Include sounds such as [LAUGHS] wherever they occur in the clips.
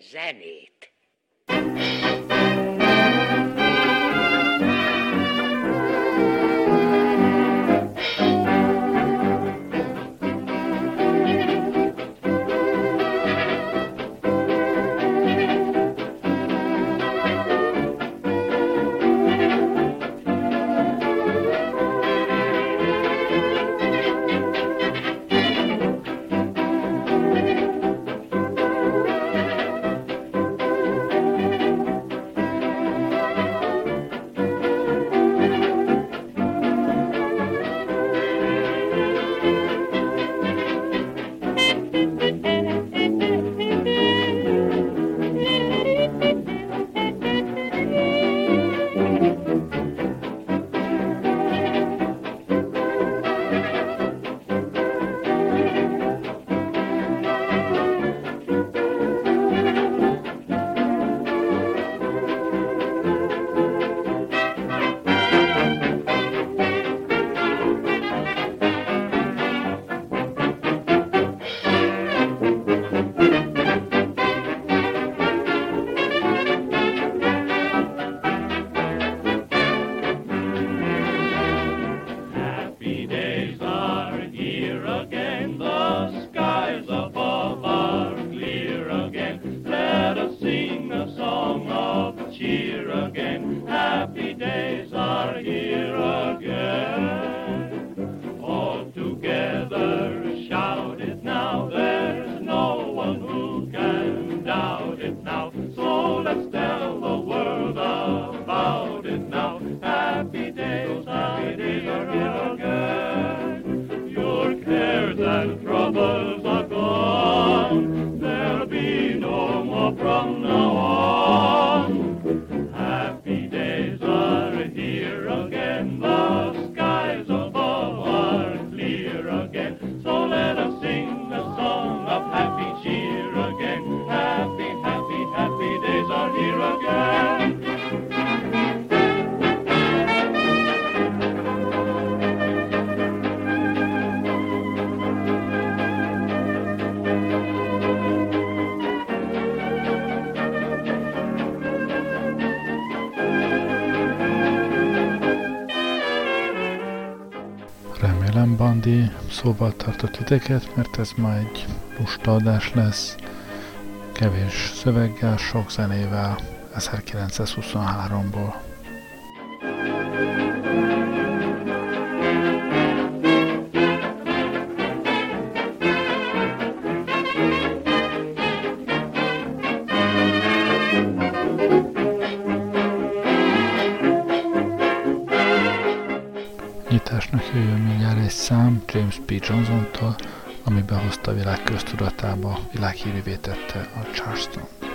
zenét. Szóval tartott ideket, mert ez ma egy lusta adás lesz, kevés szöveggel, sok zenével 1923-ból. Köztudatába, világhírűvé tette a Charleston.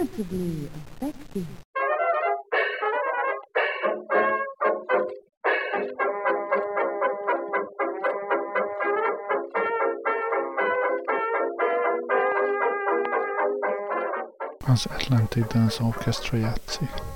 Inimitably effective. Az Atlantic Dance Orchestra játszik.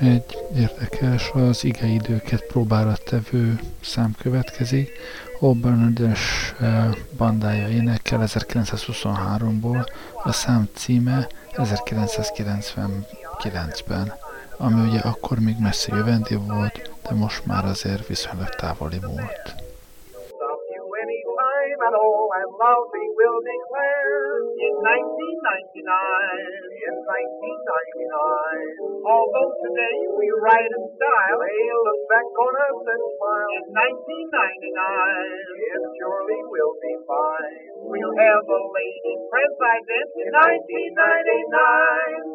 Egy érdekes, az igeidőket próbára tevő szám következik. O'Burned-es bandája énekel 1923-ból, a szám címe 1999-ben, ami ugye akkor még messze jövendi volt, de most már azért viszonylag távoli múlt. in 1999, in 1999. Although today we ride in style, he'll look back on us and smile. In 1999, it surely will be fine. We'll have a lady president in 1999.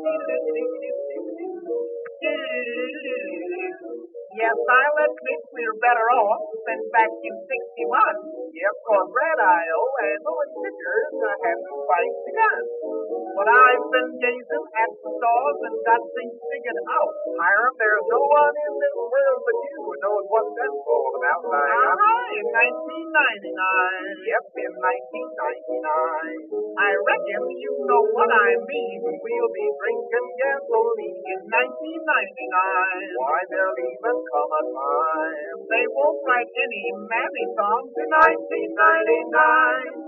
Yes, I'll admit we're better off than back in 61. Yep, cause Red Isle and Owen Pictures have to fight quite begun. But I've been gazing at the stars and got things figured out. Hiram, there's no one in this world but you who knows what that's all about. Uh-huh, in 1999. Yep, in 1999. I reckon you know what I mean. We'll be drinking gasoline in 1999. Why, there'll even come a time. They won't write any mammy songs in 1999.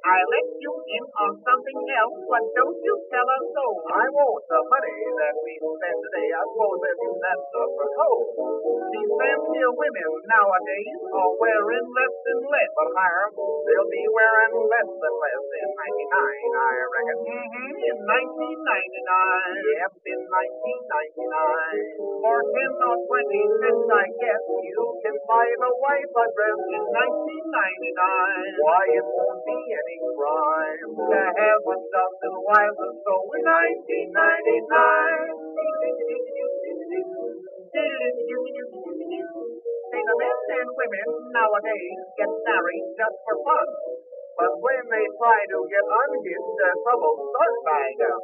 I let you in on something else, but don't you tell us so. I won't. The money that we spend today, I suppose that stuff for coal. These fancier women nowadays are wearing less and less, but higher, they'll be wearing less and less in 99, I reckon. Mm-hmm. In 1999. Yep, in 1999. For 10 or 20 cents, I guess, you can buy the wife a dress in 1999. Why, it won't be any crime to have a dozen wives or so in 1999. See, the men and women nowadays get married just for fun. But when they try to get unhitched, uh, their trouble starts bang uh, up.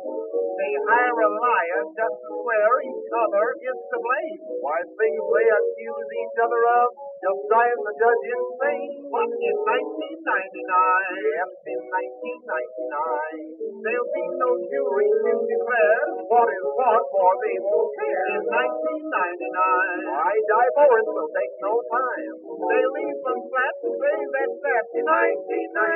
They hire a liar just to swear each other is to blame. Why, things they accuse each other of just drive the judge insane. But in 1999, yes, in 1999, there'll be no jury to declare what is what, for they won't care. In 1999, why, divorce will take no time. They leave them flat, to say that's that in 1999.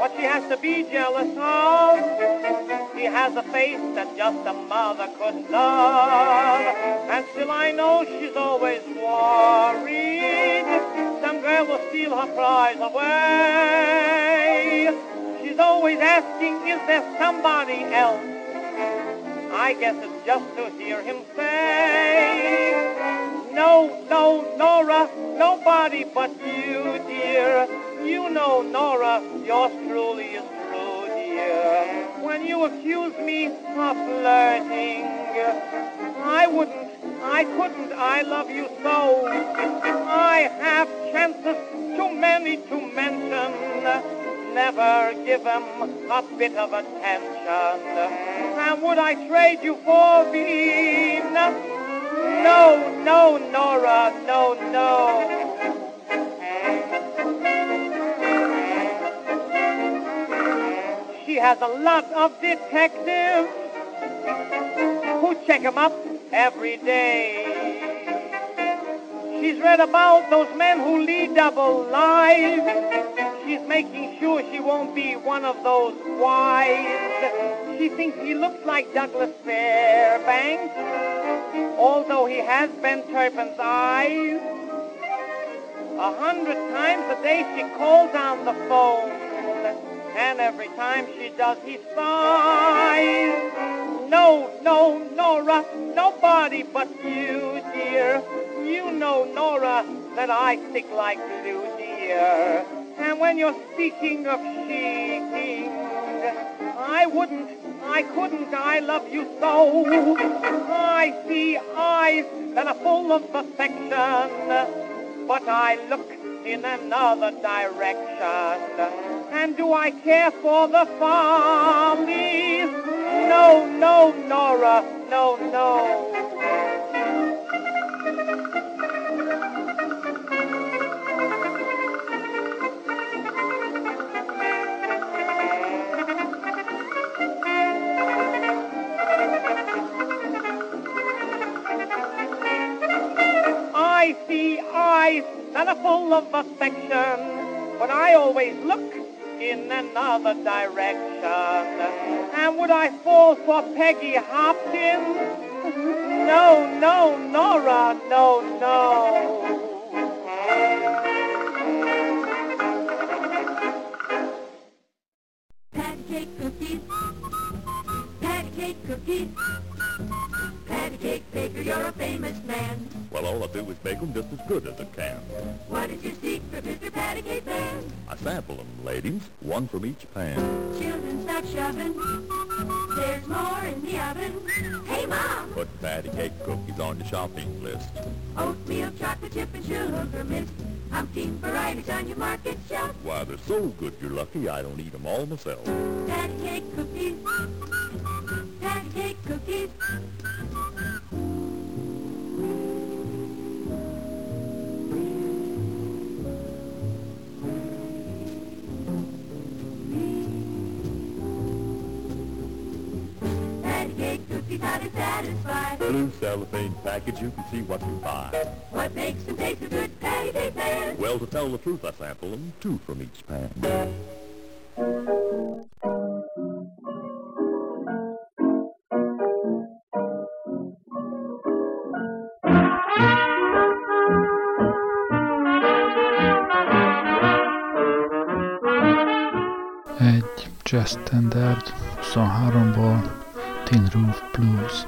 what she has to be jealous of. She has a face that just a mother could love. And still I know she's always worried. Some girl will steal her prize away. She's always asking, is there somebody else? I guess it's just to hear him say, No, no, Nora, nobody but you, dear. You know, Nora, yours truly is true, dear. When you accuse me of flirting, I wouldn't, I couldn't, I love you so. I have chances too many to mention. Never give them a bit of attention. And would I trade you for Venus? No, no, Nora, no, no. She has a lot of detectives who check him up every day. She's read about those men who lead double lives. She's making sure she won't be one of those wives. She thinks he looks like Douglas Fairbanks, although he has Ben Turpin's eyes. A hundred times a day she calls on the phone, and every time she does, he sighs. No, no, Nora, nobody but you, dear. You know, Nora, that I stick like glue, dear. And when you're speaking of cheating, I wouldn't, I couldn't, I love you so. I see eyes that are full of affection, but I look in another direction. And do I care for the follies? No, no, Nora, no, no. Full of affection, but I always look in another direction. And would I fall for Peggy Hopkins? No, no, Nora, no, no. One from each pan. Children, stop shoving. There's more in the oven. Hey, Mom! Put patty cake cookies on your shopping list. Oatmeal, chocolate chip, and sugar mist. Umpteen varieties on your market shelf. Why, they're so good you're lucky I don't eat 'em all myself. Patty cake package, you can see what you buy. What makes them taste so good, Patty cake man? Well, to tell the truth, I sample them, two from each pan. Egy jazz standard 23-ból Tin Roof Blues.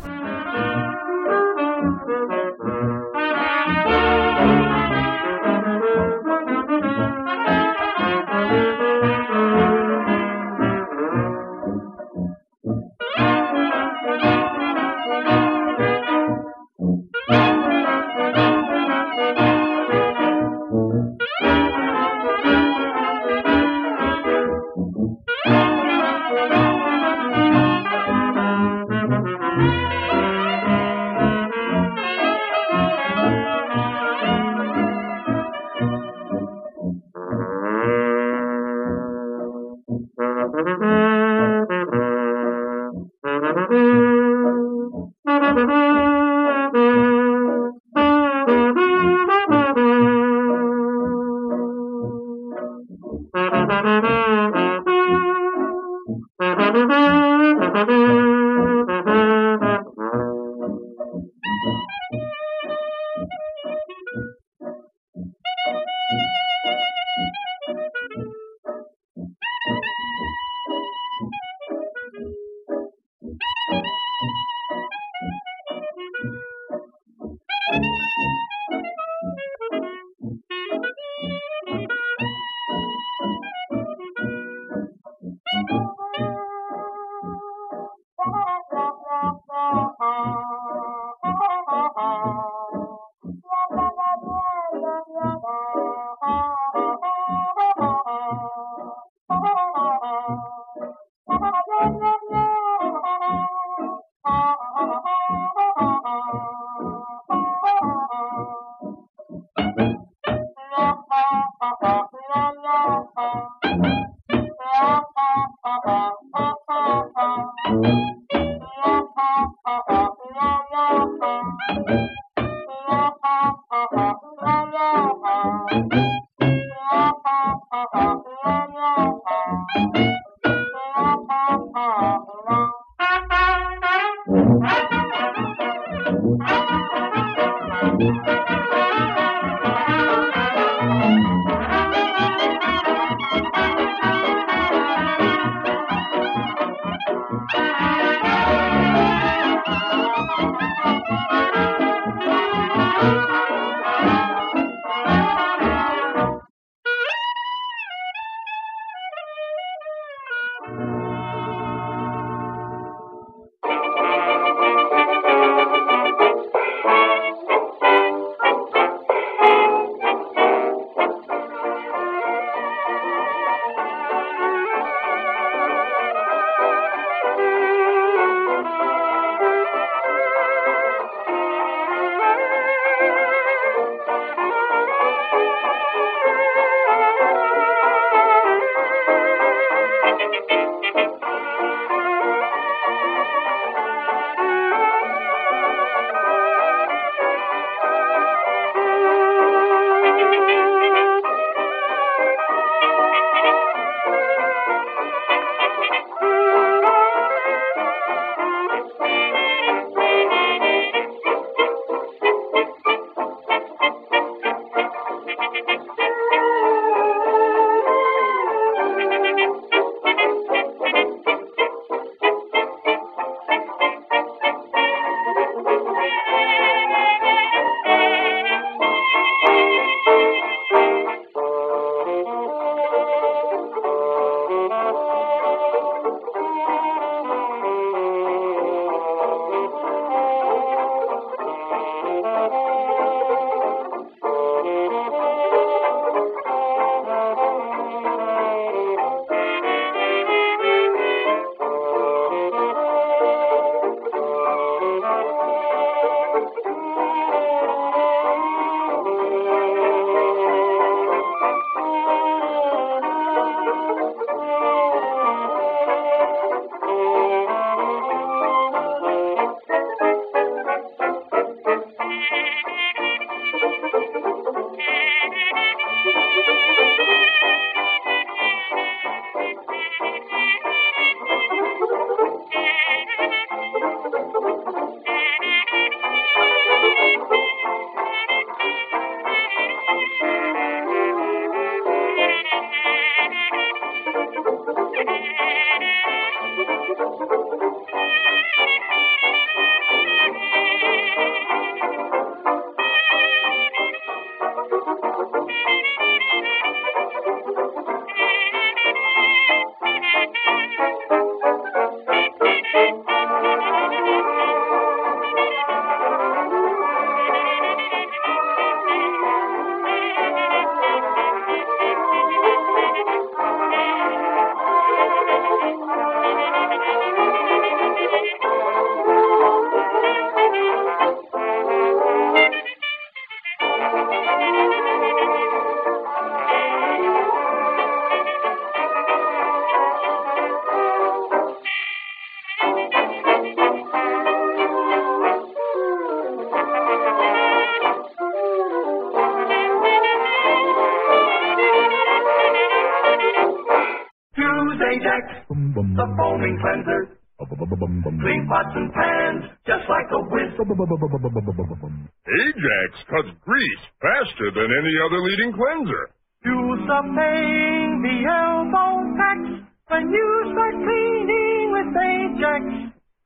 Ajax cuts grease faster than any other leading cleanser. Use the pain, the elbow tax when you start cleaning with Ajax.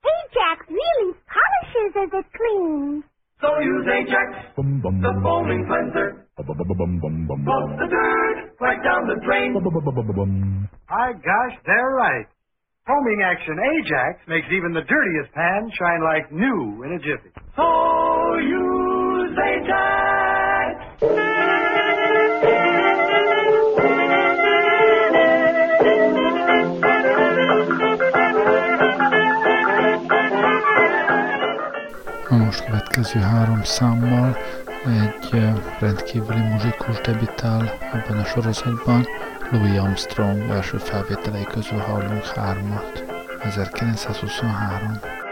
Ajax really polishes as it cleans. So use Ajax, the foaming cleanser. Flush the dirt right down the drain. My gosh, they're right. Foaming action Ajax makes even the dirtiest pan shine like new in a jiffy. So use Ajax. A most következő három számmal egy eh, rendkívüli muzsikus debitál ebben a sorozatban. Louis Armstrong első felvételei közül hallunk hármat. 1923.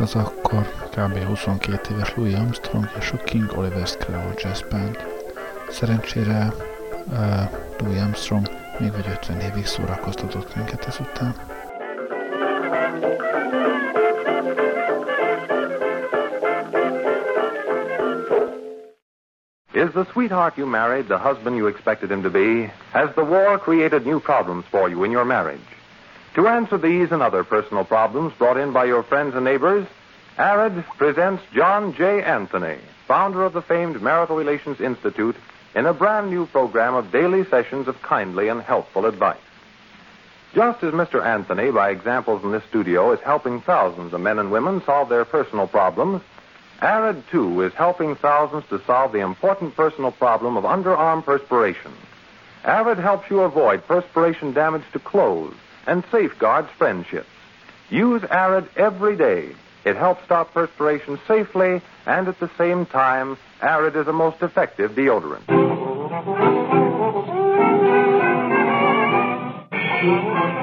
Az akkor kb. 22 éves Louis Armstrong és a King Oliver's Jazz Band. Szerencsére uh, Louis Armstrong még vagy 50 évig szórakoztatott minket ezután. Is the sweetheart you married the husband you expected him to be? Has the war created new problems for you in your marriage? To answer these and other personal problems brought in by your friends and neighbors, ARID presents John J. Anthony, founder of the famed Marital Relations Institute, in a brand new program of daily sessions of kindly and helpful advice. Just as Mr. Anthony, by examples in this studio, is helping thousands of men and women solve their personal problems, ARID, too, is helping thousands to solve the important personal problem of underarm perspiration. ARID helps you avoid perspiration damage to clothes and safeguards friendships. Use Arid every day. It helps stop perspiration safely, and at the same time, Arid is a most effective deodorant. [LAUGHS]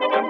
Thirsty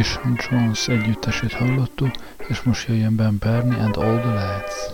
És Jones együttesét hallottuk, és most jöjjön Ben Bernie and All the Lads.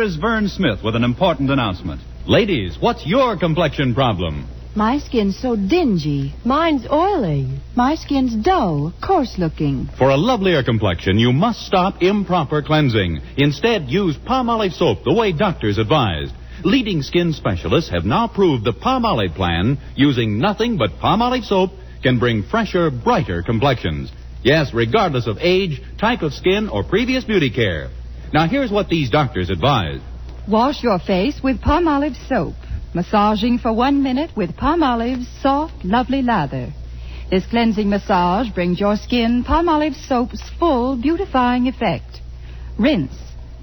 Here is Vern Smith with an important announcement. Ladies, what's your complexion problem? My skin's so dingy. Mine's oily. My skin's dull, coarse looking. For a lovelier complexion, you must stop improper cleansing. Instead, use Palmolive soap the way doctors advised. Leading skin specialists have now proved the Palmolive plan, using nothing but Palmolive soap, can bring fresher, brighter complexions. Yes, regardless of age, type of skin, or previous beauty care. Now, here's what these doctors advise. Wash your face with Palmolive soap. Massaging for one minute with Palmolive's soft, lovely lather. This cleansing massage brings your skin Palmolive soap's full beautifying effect. Rinse.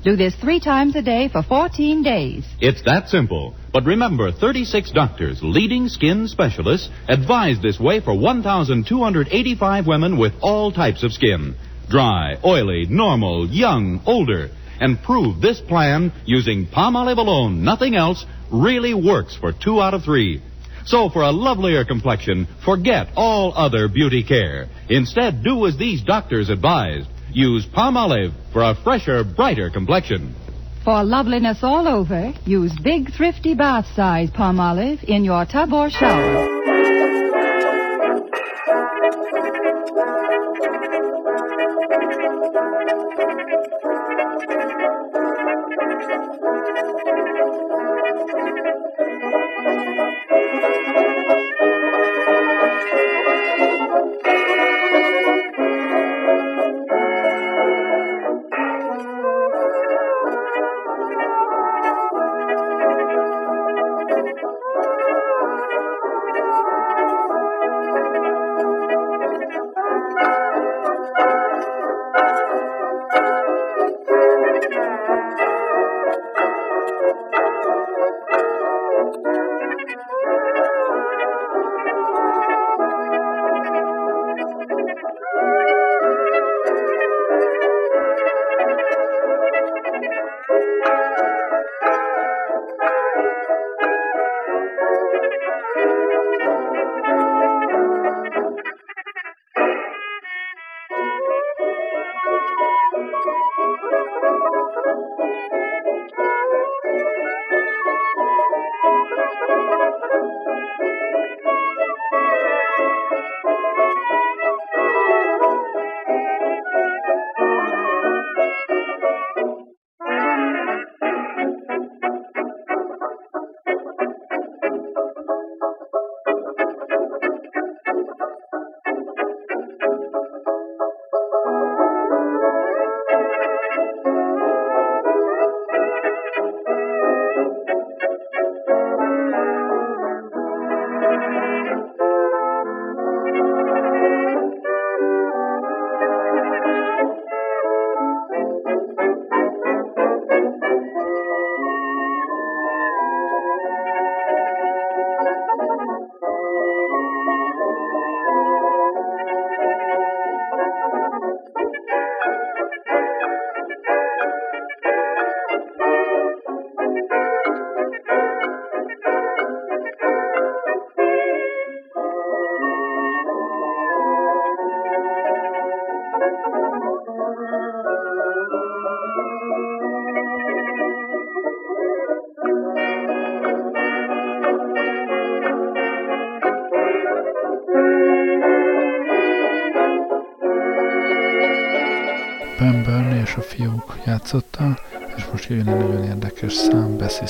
Do this three times a day for 14 days. It's that simple. But remember, 36 doctors, leading skin specialists, advise this way for 1,285 women with all types of skin. Dry, oily, normal, young, older. And prove this plan, using Palmolive alone, nothing else, really works for two out of three. So for a lovelier complexion, forget all other beauty care. Instead, do as these doctors advised. Use Palmolive for a fresher, brighter complexion. For loveliness all over, use big, thrifty bath size Palmolive in your tub or shower. Játszotta, és most jön egy nagyon érdekes szám Bessie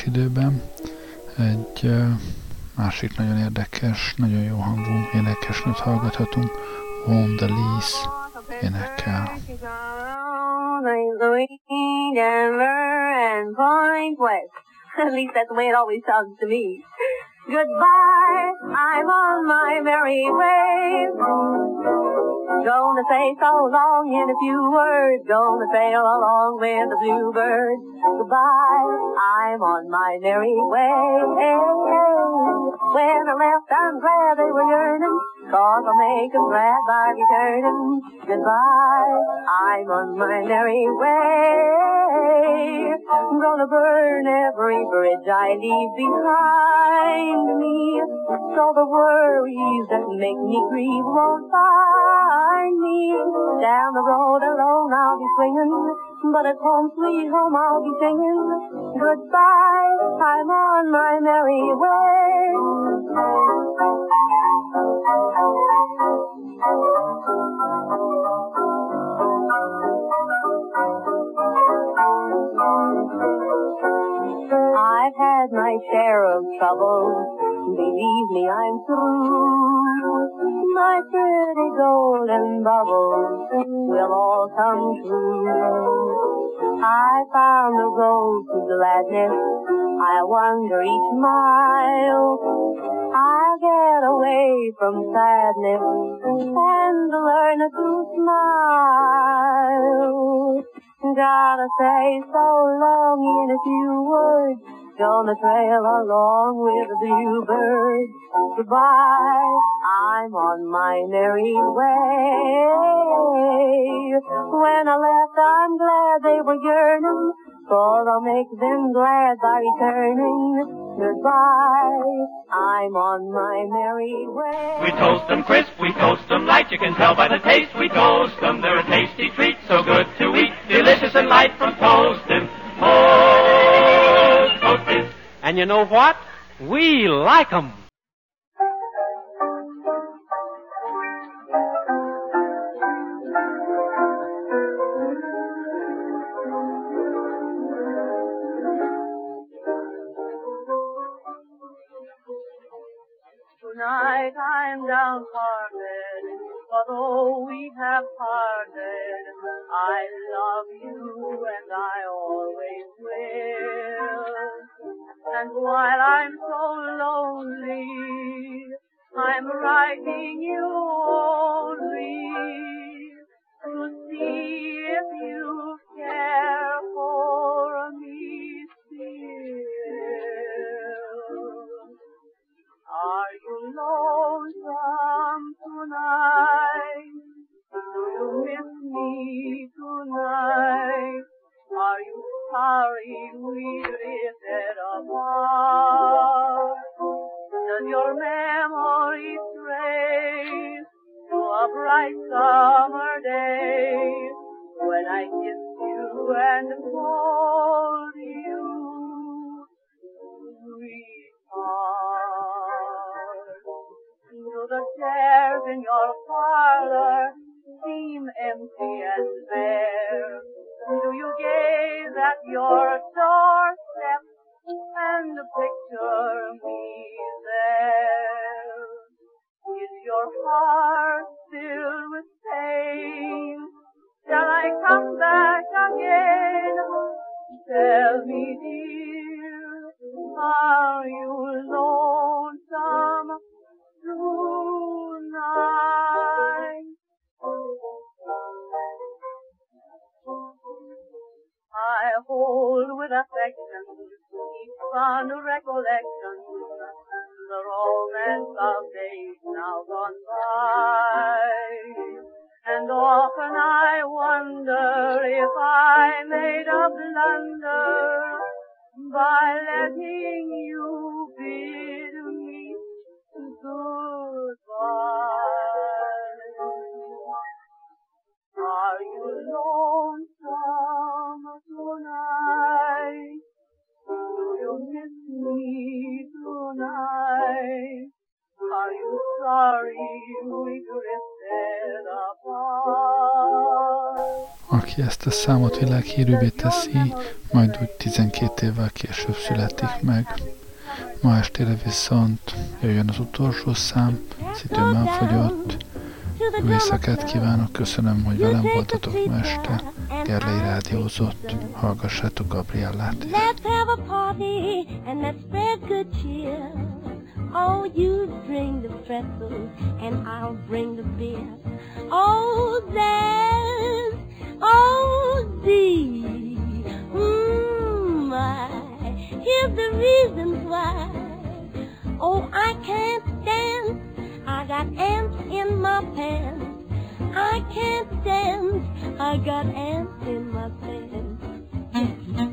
Smith-től. másik nagyon érdekes, nagyon jó hangú énekesnőt hallgathatunk, On the Lease énekel. [LAUGHS] At least that's the way it always sounds to me. Goodbye, I'm on my merry way. Gonna say so long in a few words. Gonna sail along with the bluebird. Goodbye, I'm on my merry way. When I left, I'm glad they were yearning. Cause I'll make them glad by returning. Goodbye, I'm on my merry way. I'm gonna burn every bridge I leave behind me. So the worries that make me grieve won't find me. Down the road alone I'll be swinging, but at home, sweet home, I'll be singing. Goodbye, I'm on my merry way. I've had my share of trouble. Believe me, I'm through. My pretty golden bubbles will all come true. I found the road to gladness. I wander each mile. From sadness and learn to smile. Gotta say so long in a few words. Gonna trail along with the bluebird. Goodbye, I'm on my merry way. When I left, I'm glad they were yearning, for I'll make them glad by returning. Goodbye, I'm on my merry way. We toast them crisp, we toast them light. You can tell by the taste we toast them. They're a tasty treat, so good to eat. Delicious and light from toasting. Toast, toasted. And you know what? We like 'em. I'm but though we have parted, I love you and I always will. And while I'm so lonely, I'm writing you only to see if you care tonight? Do you miss me tonight? Are you sorry we drifted apart? Does your memory stray to a bright summer day ezt a számot világhírűvé teszi, majd úgy 12 évvel később születik meg. Ma estére viszont jöjjön az utolsó szám, az időben fogyott. Jó éjszakát kívánok, köszönöm, hogy velem voltatok ma este. Gerlei rádiózott, hallgassátok Gabriellát. Let's. Oh, you bring the pretzels and I'll bring the beer. Oh, there's, oh, thee, mmm, I, here's the reasons why. Oh, I can't dance, I got ants in my pants. I can't dance, I got ants in my pants.